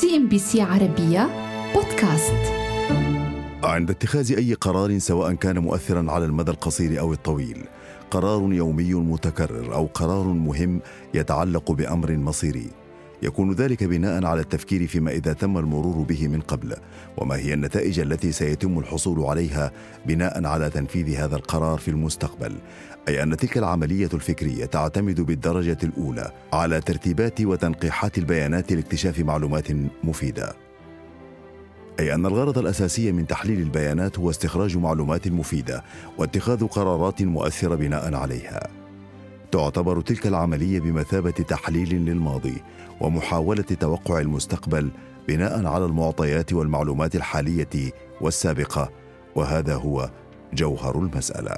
CNBC عربية بودكاست. عند اتخاذ أي قرار سواء كان مؤثرا على المدى القصير أو الطويل قرار يومي متكرر أو قرار مهم يتعلق بأمر مصيري. يكون ذلك بناء على التفكير فيما إذا تم المرور به من قبل وما هي النتائج التي سيتم الحصول عليها بناء على تنفيذ هذا القرار في المستقبل أي أن تلك العملية الفكرية تعتمد بالدرجة الأولى على ترتيبات وتنقيحات البيانات لاكتشاف معلومات مفيدة. أي أن الغرض الأساسي من تحليل البيانات هو استخراج معلومات مفيدة واتخاذ قرارات مؤثرة بناء عليها. تعتبر تلك العملية بمثابة تحليل للماضي ومحاولة توقع المستقبل بناء على المعطيات والمعلومات الحالية والسابقة وهذا هو جوهر المسألة.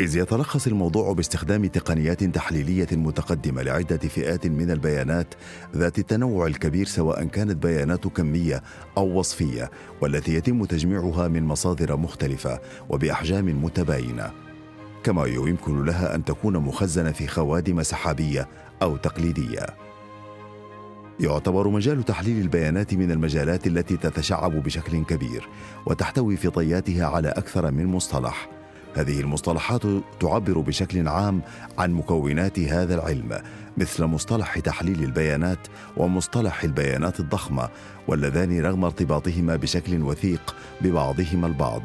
إذ يتلخص الموضوع باستخدام تقنيات تحليلية متقدمة لعدة فئات من البيانات ذات التنوع الكبير سواء كانت بيانات كمية أو وصفية والتي يتم تجميعها من مصادر مختلفة وبأحجام متباينة. كما يمكن لها أن تكون مخزنة في خوادم سحابية أو تقليدية. يعتبر مجال تحليل البيانات من المجالات التي تتشعب بشكل كبير وتحتوي في طياتها على أكثر من مصطلح. هذه المصطلحات تعبر بشكل عام عن مكونات هذا العلم مثل مصطلح تحليل البيانات ومصطلح البيانات الضخمة واللذان رغم ارتباطهما بشكل وثيق ببعضهما البعض.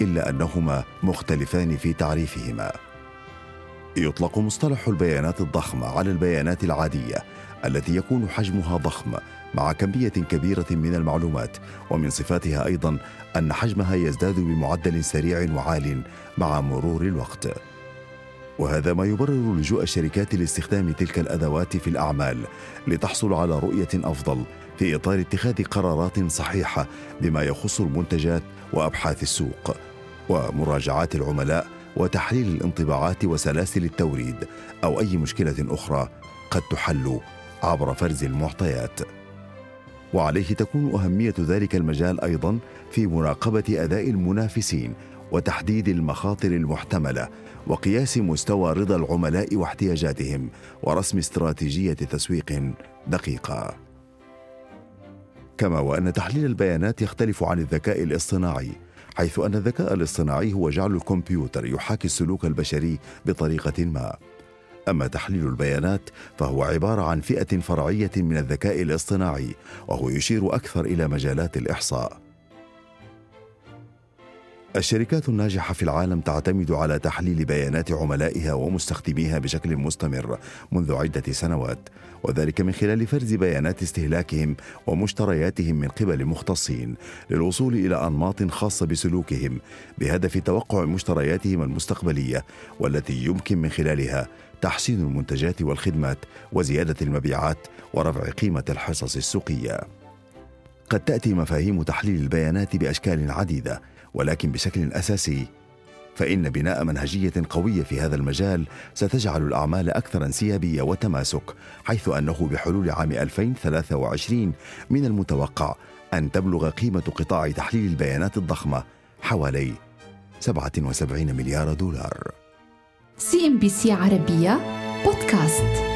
إلا أنهما مختلفان في تعريفهما. يطلق مصطلح البيانات الضخمه على البيانات العادية التي يكون حجمها ضخم مع كمية كبيرة من المعلومات ومن صفاتها أيضا أن حجمها يزداد بمعدل سريع وعال مع مرور الوقت. وهذا ما يبرر لجوء الشركات لاستخدام تلك الأدوات في الأعمال لتحصل على رؤية أفضل في إطار اتخاذ قرارات صحيحة بما يخص المنتجات وأبحاث السوق ومراجعات العملاء وتحليل الانطباعات وسلاسل التوريد أو أي مشكلة أخرى قد تحل عبر فرز المعطيات. وعليه تكون أهمية ذلك المجال أيضا في مراقبه أداء المنافسين وتحديد المخاطر المحتملة وقياس مستوى رضا العملاء واحتياجاتهم ورسم استراتيجية تسويق دقيقة. كما وأن تحليل البيانات يختلف عن الذكاء الاصطناعي حيث أن الذكاء الاصطناعي هو جعل الكمبيوتر يحاكي السلوك البشري بطريقة ما. أما تحليل البيانات فهو عبارة عن فئة فرعية من الذكاء الاصطناعي وهو يشير أكثر إلى مجالات الإحصاء. الشركات الناجحة في العالم تعتمد على تحليل بيانات عملائها ومستخدميها بشكل مستمر منذ عدة سنوات، وذلك من خلال فرز بيانات استهلاكهم ومشترياتهم من قبل مختصين للوصول إلى أنماط خاصة بسلوكهم بهدف توقع مشترياتهم المستقبلية والتي يمكن من خلالها تحسين المنتجات والخدمات وزيادة المبيعات ورفع قيمة الحصص السوقية. قد تأتي مفاهيم تحليل البيانات بأشكال عديدة ولكن بشكل أساسي. فإن بناء منهجية قوية في هذا المجال ستجعل الأعمال أكثر انسيابية وتماسك حيث أنه بحلول عام 2023 من المتوقع أن تبلغ قيمة قطاع تحليل البيانات الضخمة حوالي 77 مليار دولار. سي إم بي سي عربية بودكاست.